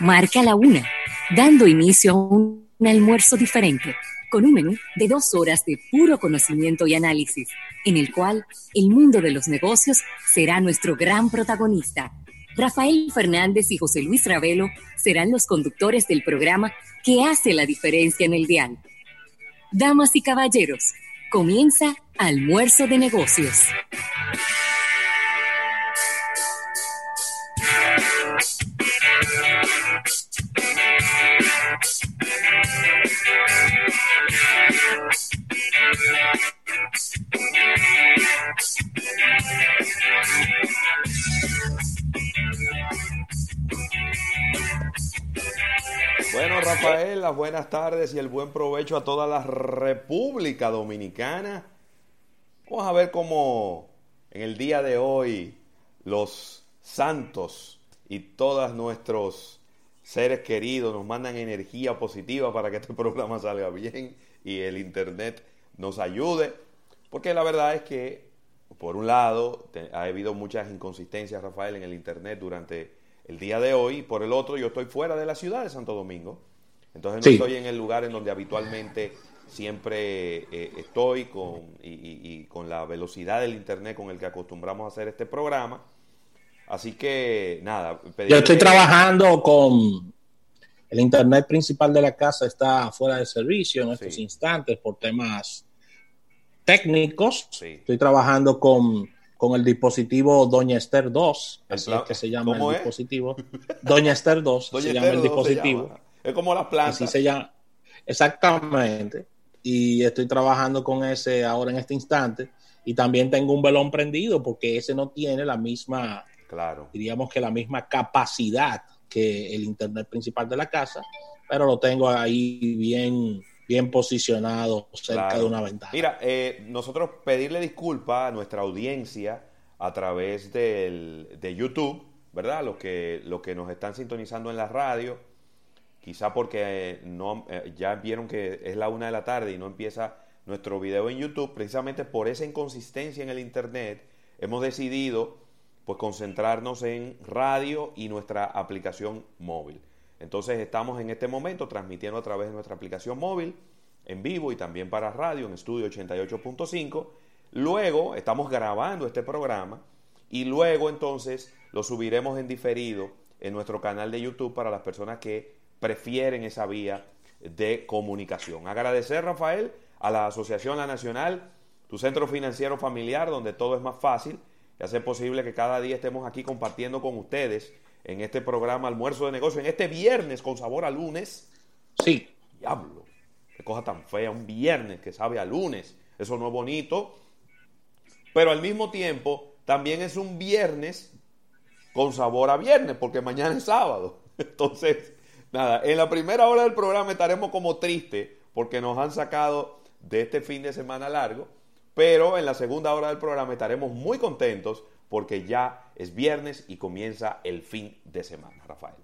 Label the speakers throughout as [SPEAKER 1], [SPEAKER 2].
[SPEAKER 1] marca la una, dando inicio a un almuerzo diferente, con un menú de dos horas de puro conocimiento y análisis, en el cual el mundo de los negocios será nuestro gran protagonista. Rafael Fernández y José Luis Ravelo serán los conductores del programa que hace la diferencia en el dial. Damas y caballeros, comienza Almuerzo de Negocios.
[SPEAKER 2] Las buenas tardes y el buen provecho a toda la República Dominicana. Vamos a ver cómo en el día de hoy los santos y todos nuestros seres queridos nos mandan energía positiva para que este programa salga bien y el Internet nos ayude. Porque la verdad es que, por un lado, ha habido muchas inconsistencias, Rafael, en el Internet durante el día de hoy. Por el otro, yo estoy fuera de la ciudad de Santo Domingo. Entonces no estoy en el lugar en donde habitualmente siempre eh, estoy con, y, con la velocidad del Internet con el que acostumbramos a hacer este programa. Así que, nada.
[SPEAKER 3] Yo estoy trabajando con... El Internet principal de la casa está fuera de servicio en estos instantes por temas técnicos. Estoy trabajando con con el dispositivo Doña Esther 2, así es que se llama el dispositivo. Doña Esther 2 se llama el dispositivo.
[SPEAKER 2] Es como la planta.
[SPEAKER 3] Así se llama. Exactamente. Y estoy trabajando con ese ahora en este instante. Y también tengo un velón prendido porque ese no tiene la misma,
[SPEAKER 2] claro.
[SPEAKER 3] diríamos que la misma capacidad que el internet principal de la casa, pero lo tengo ahí bien, bien posicionado cerca de una ventana.
[SPEAKER 2] Mira, eh, nosotros pedirle disculpas a nuestra audiencia a través del, de YouTube, ¿verdad? Los que, los que nos están sintonizando en la radio, quizá porque no, eh, ya vieron que es la una de la tarde y no empieza nuestro video en YouTube, precisamente por esa inconsistencia en el Internet, hemos decidido pues concentrarnos en radio y nuestra aplicación móvil. Entonces estamos en este momento transmitiendo a través de nuestra aplicación móvil en vivo y también para radio en estudio 88.5. Luego estamos grabando este programa y luego entonces lo subiremos en diferido en nuestro canal de YouTube para las personas que prefieren esa vía de comunicación. Agradecer, Rafael, a la Asociación La Nacional, tu centro financiero familiar, donde todo es más fácil y hace posible que cada día estemos aquí compartiendo con ustedes en este programa Almuerzo de Negocio, en este viernes con sabor a lunes.
[SPEAKER 3] Sí.
[SPEAKER 2] Diablo, qué cosa tan fea, un viernes que sabe a lunes. Eso no es bonito. Pero al mismo tiempo, también es un viernes con sabor a viernes, porque mañana es sábado. Entonces, nada, en la primera hora del programa estaremos como tristes porque nos han sacado de este fin de semana largo, pero en la segunda hora del programa estaremos muy contentos porque ya es viernes y comienza el fin de semana, Rafael.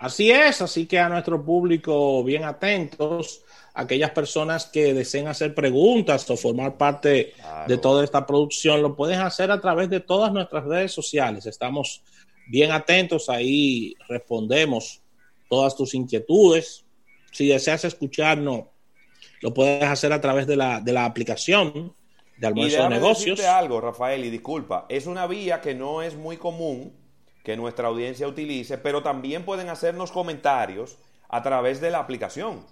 [SPEAKER 3] Así es, así que a nuestro público bien atentos, aquellas personas que deseen hacer preguntas o formar parte de toda esta producción, lo pueden hacer a través de todas nuestras redes sociales. Estamos bien atentos, ahí respondemos todas tus inquietudes. Si deseas escucharnos, lo puedes hacer a través de la, de la aplicación de almuerzo de negocios.
[SPEAKER 2] algo, Rafael, y disculpa, es una vía que no es muy común que nuestra audiencia utilice, pero también pueden hacernos comentarios a través de la aplicación.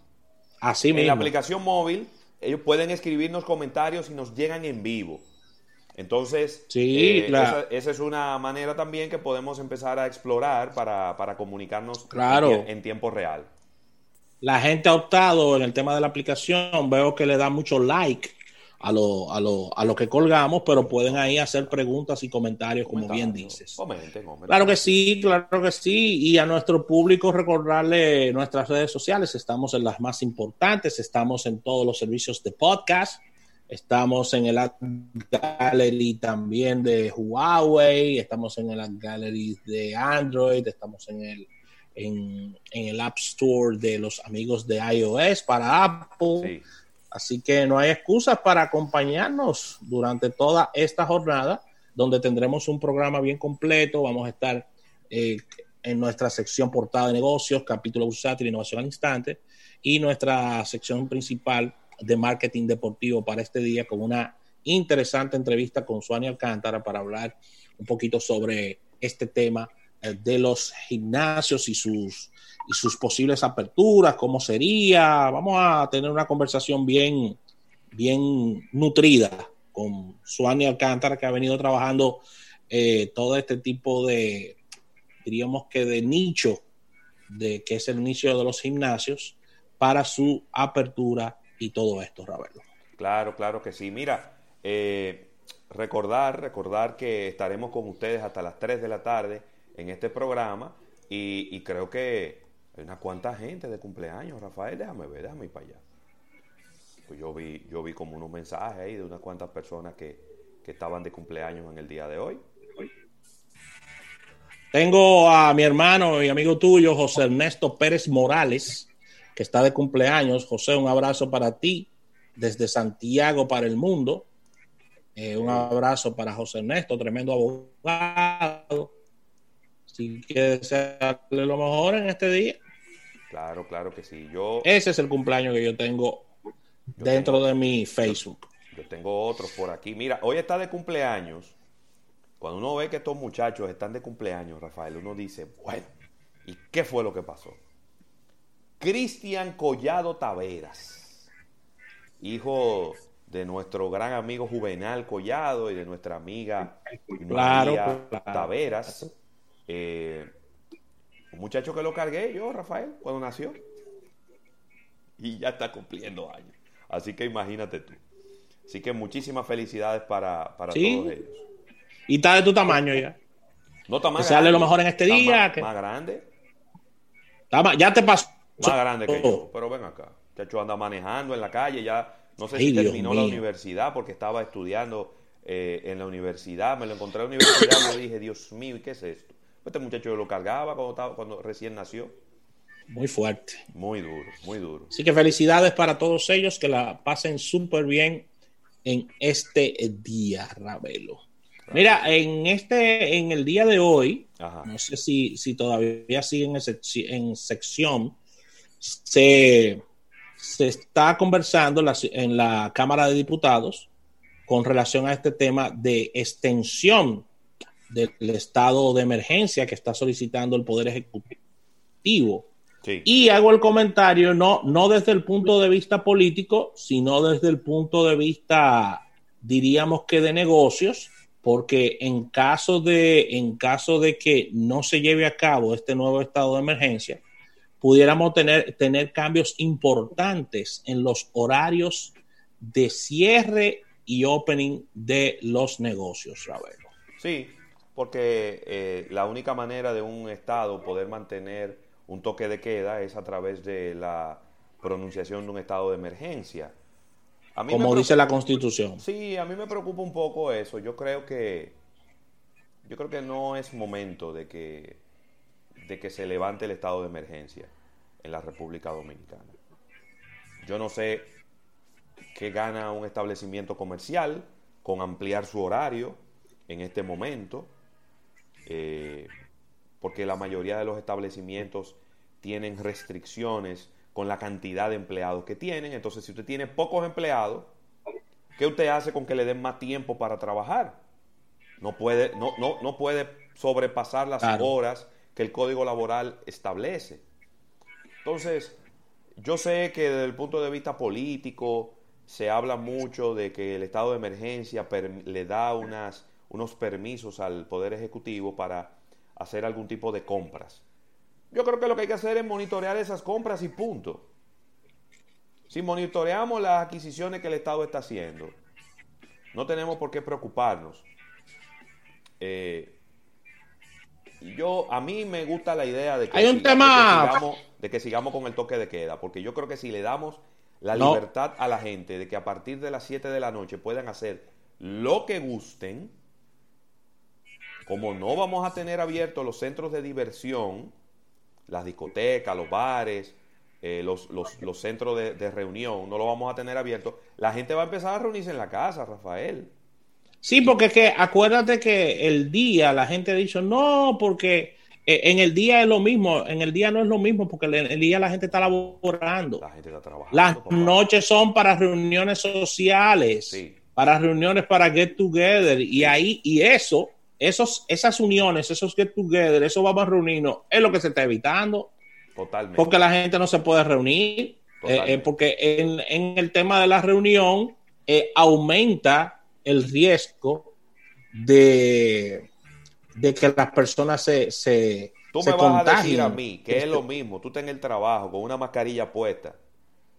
[SPEAKER 3] Así
[SPEAKER 2] mismo. En la aplicación móvil, ellos pueden escribirnos comentarios y nos llegan en vivo. Entonces,
[SPEAKER 3] sí,
[SPEAKER 2] eh, esa, es una manera también que podemos empezar a explorar para, para comunicarnos
[SPEAKER 3] claro.
[SPEAKER 2] en tiempo real.
[SPEAKER 3] La gente ha optado en el tema de la aplicación, veo que le da mucho like a lo, a, lo, a lo que colgamos, pero pueden ahí hacer preguntas y comentarios, como bien dices. Claro que sí, claro que sí. Y a nuestro público recordarle nuestras redes sociales. Estamos en las más importantes, estamos en todos los servicios de podcast. Estamos en el App Gallery también de Huawei, estamos en el App Gallery de Android, estamos en el, en, en el App Store de los amigos de iOS para Apple. Sí Así que no hay excusas para acompañarnos durante toda esta jornada, donde tendremos un programa bien completo. Vamos a estar eh, en nuestra sección portada de negocios, capítulo bursátil, innovación al instante, y nuestra sección principal de marketing deportivo para este día con una interesante entrevista con Suani Alcántara para hablar un poquito sobre este tema eh, de los gimnasios y sus, y sus posibles aperturas, cómo sería. Vamos a tener una conversación bien, bien nutrida con Suani Alcántara, que ha venido trabajando eh, todo este tipo de, diríamos que de nicho, de que es el inicio de los gimnasios, para su apertura y todo esto, Ravelo.
[SPEAKER 2] Claro, claro que sí. Mira, eh, recordar, recordar que estaremos con ustedes hasta las 3 de la tarde en este programa y, creo que hay una cuanta gente de cumpleaños, Rafael, déjame ver, déjame ir para allá. Pues yo vi, yo vi como unos mensajes ahí de unas cuantas personas que, que estaban de cumpleaños en el día de hoy.
[SPEAKER 3] Tengo a mi hermano y amigo tuyo, José Ernesto Pérez Morales, que está de cumpleaños. José, un abrazo para ti desde Santiago para el mundo. Eh, un abrazo para José Ernesto, tremendo abogado. Si quieres desearle lo mejor en este día.
[SPEAKER 2] Claro, claro que sí. Yo,
[SPEAKER 3] Ese es el cumpleaños que yo tengo dentro de mi Facebook.
[SPEAKER 2] Yo, yo tengo otros por aquí. Mira, hoy está de cumpleaños cuando uno ve que estos muchachos están de cumpleaños, Rafael, uno dice, bueno, ¿y qué fue lo que pasó? Cristian Collado Taveras, hijo de nuestro gran amigo Juvenal Collado y de nuestra amiga
[SPEAKER 3] claro,
[SPEAKER 2] Taveras. Eh, un muchacho que lo cargué yo, Rafael, cuando nació. Y ya está cumpliendo años. Así que imagínate tú. Así que muchísimas felicidades para, para todos ellos.
[SPEAKER 3] Y está de tu tamaño ya.
[SPEAKER 2] No está más
[SPEAKER 3] grande. lo mejor en este día.
[SPEAKER 2] Más, grande.
[SPEAKER 3] ya te pasó.
[SPEAKER 2] Más grande que yo. Pero ven acá. Chacho anda manejando en la calle. Ya no sé si terminó la universidad porque estaba estudiando eh, en la universidad. Me lo encontré en la universidad y me dije, Dios mío, ¿y qué es esto? Este muchacho yo lo cargaba cuando, estaba, cuando recién nació.
[SPEAKER 3] Muy fuerte.
[SPEAKER 2] Muy duro, muy duro.
[SPEAKER 3] Así que felicidades para todos ellos, que la pasen súper bien en este día, Ravelo. Mira, en este, en el día de hoy, no sé si, si todavía siguen en, sección, se, se está conversando en la Cámara de Diputados con relación a este tema de extensión del estado de emergencia que está solicitando el Poder Ejecutivo. Y hago el comentario no, no desde el punto de vista político, sino desde el punto de vista, diríamos que de negocios, porque en caso de, en caso de que no se lleve a cabo este nuevo estado de emergencia, pudiéramos tener, tener cambios importantes en los horarios de cierre y opening de los negocios, Ravelo.
[SPEAKER 2] Sí, porque eh, la única manera de un Estado poder mantener un toque de queda es a través de la pronunciación de un estado de emergencia
[SPEAKER 3] como dice la Constitución.
[SPEAKER 2] Sí, a mí me preocupa un poco eso. Yo creo que yo creo que no es momento de que de que se levante el estado de emergencia en la República Dominicana. Yo no sé qué gana un establecimiento comercial con ampliar su horario en este momento, eh, porque la mayoría de los establecimientos tienen restricciones con la cantidad de empleados que tienen. Entonces, si usted tiene pocos empleados, ¿qué usted hace con que le den más tiempo para trabajar? No puede, no, no, no puede sobrepasar las horas que el código laboral establece. Entonces, yo sé que desde el punto de vista político se habla mucho de que el estado de emergencia le da unos permisos al Poder Ejecutivo para hacer algún tipo de compras. Yo creo que lo que hay que hacer es monitorear esas compras y punto. Si monitoreamos las adquisiciones que el Estado está haciendo, no tenemos por qué preocuparnos. Eh, yo a mí me gusta la idea de que,
[SPEAKER 3] hay un tema...
[SPEAKER 2] sigamos, de que sigamos con el toque de queda, porque yo creo que si le damos la libertad a la gente de que a partir de las 7 de la noche puedan hacer lo que gusten, como no vamos a tener abiertos los centros de diversión, las discotecas, los bares, eh, los, los, centros de, reunión, no lo vamos a tener abierto, la gente va a empezar a reunirse en la casa, Rafael.
[SPEAKER 3] Sí, porque es que acuérdate que el día la gente ha dicho, no, porque eh, en el día es lo mismo, en el día no es lo mismo porque en el día la gente está laborando. La gente está trabajando. Las noches son para reuniones sociales, para reuniones para get together y ahí y eso, esos, esas uniones, esos get together, eso vamos a reunirnos, es lo que se está evitando. Totalmente. Porque la gente no se puede reunir, eh, eh, porque en, en, el tema de la reunión aumenta el riesgo de de que las personas se, se
[SPEAKER 2] Tú me vas a decir a mí que es lo mismo, tú estás en el trabajo con una mascarilla puesta,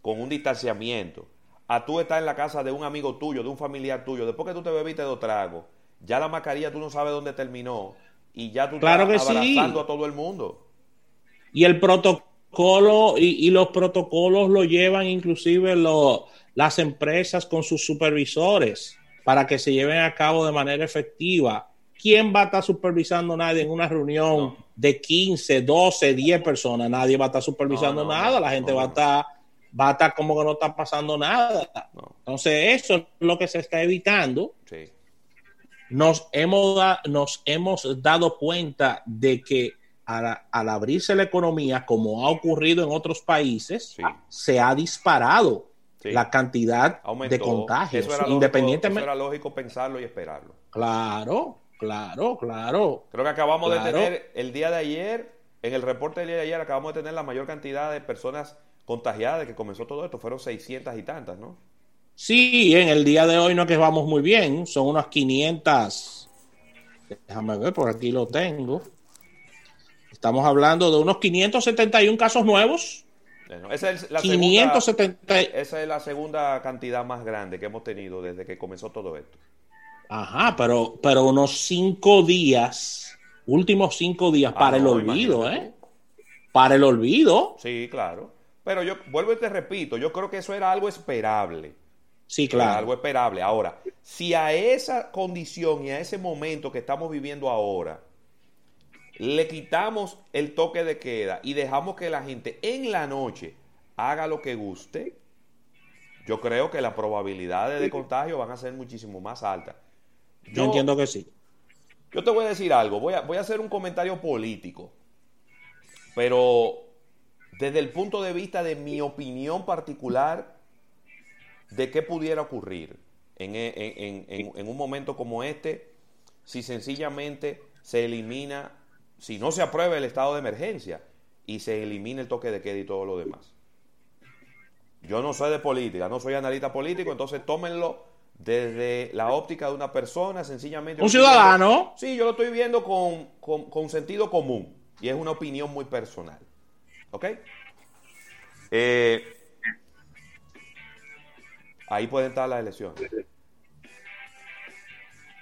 [SPEAKER 2] con un distanciamiento, a tú estar en la casa de un amigo tuyo, de un familiar tuyo, después que tú te bebiste dos tragos, ya la mascarilla tú no sabes dónde terminó y ya tú
[SPEAKER 3] estás abrazando
[SPEAKER 2] a todo el mundo.
[SPEAKER 3] Y el protocolo y, los protocolos lo llevan inclusive las empresas con sus supervisores para que se lleven a cabo de manera efectiva. ¿quién va a estar supervisando a nadie en una reunión de 15, 12, 10 personas? Nadie va a estar supervisando nada, la gente va a estar va a estar como que no está pasando nada. Entonces, eso es lo que se está evitando. Nos, hemos nos hemos dado cuenta de que al, abrirse la economía, como ha ocurrido en otros países, se ha disparado la cantidad de contagios. independientemente.
[SPEAKER 2] era lógico pensarlo y esperarlo.
[SPEAKER 3] Claro, Claro, claro.
[SPEAKER 2] Creo que acabamos de tener el día de ayer, en el reporte del día de ayer, acabamos de tener la mayor cantidad de personas contagiadas de que comenzó todo esto. Fueron 600 y tantas, ¿no?
[SPEAKER 3] Sí, en el día de hoy no que vamos muy bien. Son unas 500. Déjame ver, por aquí lo tengo. Estamos hablando de unos 571 casos nuevos.
[SPEAKER 2] Esa, es la Segunda, esa es la segunda cantidad más grande que hemos tenido desde que comenzó todo esto.
[SPEAKER 3] Ajá, pero, pero unos cinco días, últimos cinco días para ah, el olvido, ¿eh? Para el olvido.
[SPEAKER 2] Sí, claro. Pero yo vuelvo y te repito, yo creo que eso era algo esperable.
[SPEAKER 3] Sí, claro.
[SPEAKER 2] algo esperable. Ahora, si a esa condición y a ese momento que estamos viviendo ahora, le quitamos el toque de queda y dejamos que la gente en la noche haga lo que guste, yo creo que las probabilidades de contagio van a ser muchísimo más altas.
[SPEAKER 3] Yo, entiendo que sí.
[SPEAKER 2] Yo te voy a decir algo, voy a, voy a hacer un comentario político, pero desde el punto de vista de mi opinión particular de qué pudiera ocurrir en, en, un momento como este si sencillamente se elimina, si no se aprueba el estado de emergencia y se elimina el toque de queda y todo lo demás. Yo no soy de política, no soy analista político, entonces tómenlo desde la óptica de una persona, sencillamente...
[SPEAKER 3] Un ciudadano.
[SPEAKER 2] sí, yo lo estoy viendo con, sentido común y es una opinión muy personal. ¿Ok? Eh, ahí pueden estar las elecciones.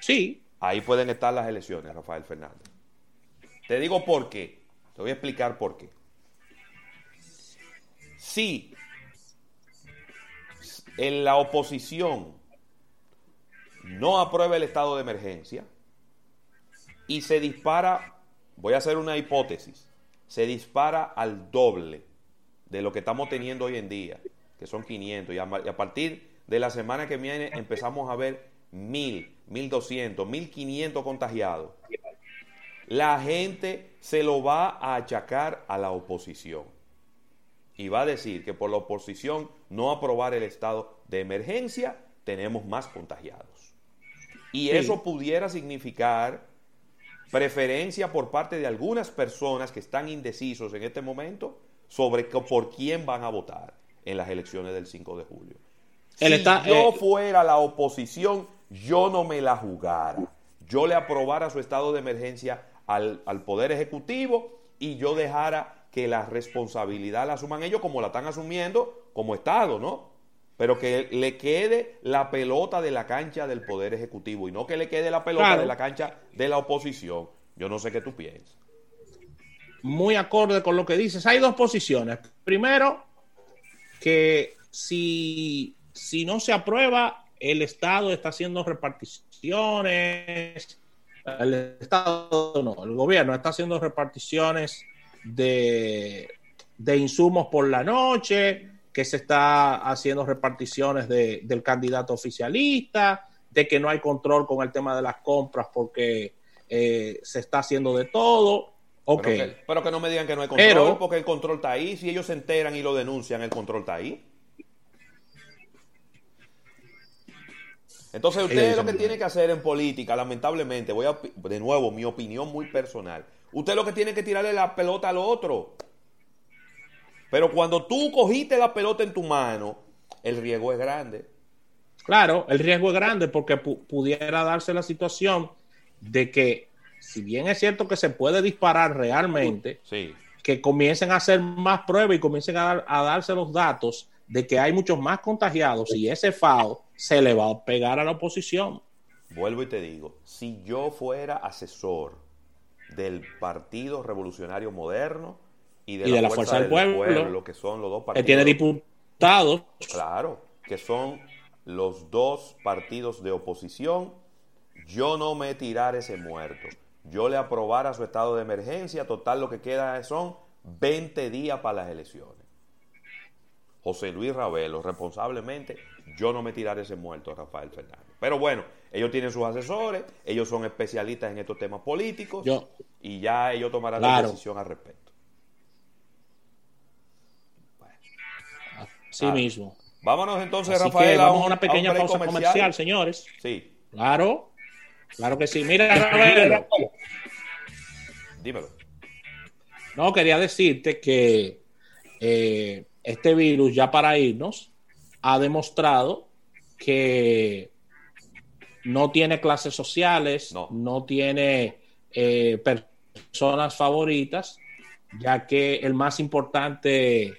[SPEAKER 3] Sí.
[SPEAKER 2] Ahí pueden estar las elecciones, Rafael Fernández. Te digo por qué. Te voy a explicar por qué. Si en la oposición no aprueba el estado de emergencia y se dispara, voy a hacer una hipótesis, se dispara al doble de lo que estamos teniendo hoy en día, que son 500, y a, partir de la semana que viene empezamos a ver 1000, 1200, 1500 contagiados. La gente se lo va a achacar a la oposición y va a decir que por la oposición no aprobar el estado de emergencia tenemos más contagiados. Y eso pudiera significar preferencia por parte de algunas personas que están indecisos en este momento sobre por quién van a votar en las elecciones del 5 de julio. si yo eh, fuera la oposición, yo no me la jugara. Yo le aprobara su estado de emergencia al, al Poder Ejecutivo y yo dejara que la responsabilidad la asuman ellos como la están asumiendo como Estado, ¿no? pero que le quede la pelota de la cancha del Poder Ejecutivo y no que le quede la pelota de la cancha de la oposición. Yo no sé qué tú piensas.
[SPEAKER 3] Muy acorde con lo que dices. Hay dos posiciones. Primero, que si, si no se aprueba, el Estado está haciendo reparticiones. El Estado no, el gobierno está haciendo reparticiones de, de insumos por la noche que se está haciendo reparticiones del candidato oficialista, de que no hay control con el tema de las compras porque eh, se está haciendo de todo. Ok.
[SPEAKER 2] Pero que, no me digan que no hay control, porque el control está ahí. Si ellos se enteran y lo denuncian, el control está ahí. Entonces usted lo que tiene que hacer en política, lamentablemente, voy a, de nuevo, mi opinión muy personal, usted lo que tiene que tirarle la pelota al otro. Pero cuando tú cogiste la pelota en tu mano, el riesgo es grande.
[SPEAKER 3] Claro, el riesgo es grande porque pudiera darse la situación de que, si bien es cierto que se puede disparar realmente, que comiencen a hacer más pruebas y comiencen a, a darse los datos de que hay muchos más contagiados y ese FAO se le va a pegar a la oposición.
[SPEAKER 2] Vuelvo y te digo, si yo fuera asesor del Partido Revolucionario Moderno y de, la, Fuerza, del, pueblo, que son los dos partidos.
[SPEAKER 3] Que tiene diputados.
[SPEAKER 2] Claro, que son los dos partidos de oposición, yo no me tirar ese muerto. Yo le aprobara su estado de emergencia, total lo que queda son 20 días para las elecciones. José Luis Ravelo, responsablemente, yo no me tiraré ese muerto, Rafael Fernández. Pero bueno, ellos tienen sus asesores, ellos son especialistas en estos temas políticos y ya ellos tomarán la decisión al respecto.
[SPEAKER 3] Sí mismo.
[SPEAKER 2] Vámonos entonces, Rafael.
[SPEAKER 3] vamos a, una pequeña pausa comercial. señores.
[SPEAKER 2] Sí.
[SPEAKER 3] Claro, claro que sí. Mira, Rafael.
[SPEAKER 2] Dímelo.
[SPEAKER 3] No, quería decirte que eh, este virus, ya para irnos, ha demostrado que no tiene clases sociales, no, tiene eh, personas favoritas, ya que el más importante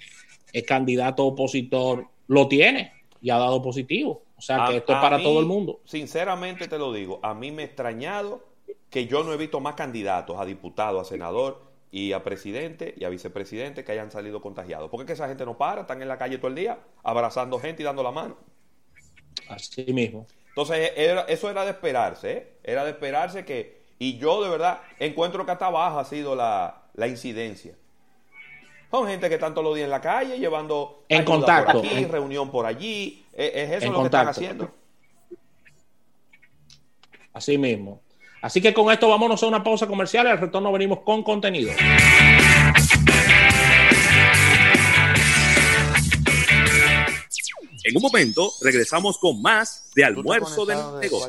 [SPEAKER 3] el candidato opositor lo tiene y ha dado positivo. O sea que esto es para todo el mundo.
[SPEAKER 2] Sinceramente te lo digo, a mí me ha extrañado que yo no he visto más candidatos a diputado, a senador y a presidente y a vicepresidente que hayan salido contagiados. Porque es que esa gente no para, están en la calle todo el día abrazando gente y dando la mano.
[SPEAKER 3] Así mismo.
[SPEAKER 2] Entonces, eso era de esperarse, ¿eh? Era de esperarse que, y yo de verdad encuentro que hasta baja ha sido la, la incidencia. Son gente que están todos los días en la calle llevando
[SPEAKER 3] en contacto,
[SPEAKER 2] por aquí, reunión por allí. E, es, eso lo que están haciendo.
[SPEAKER 3] Así mismo. Así que con esto vámonos a una pausa comercial y al retorno venimos con contenido.
[SPEAKER 4] En un momento regresamos con más de almuerzo del negocio.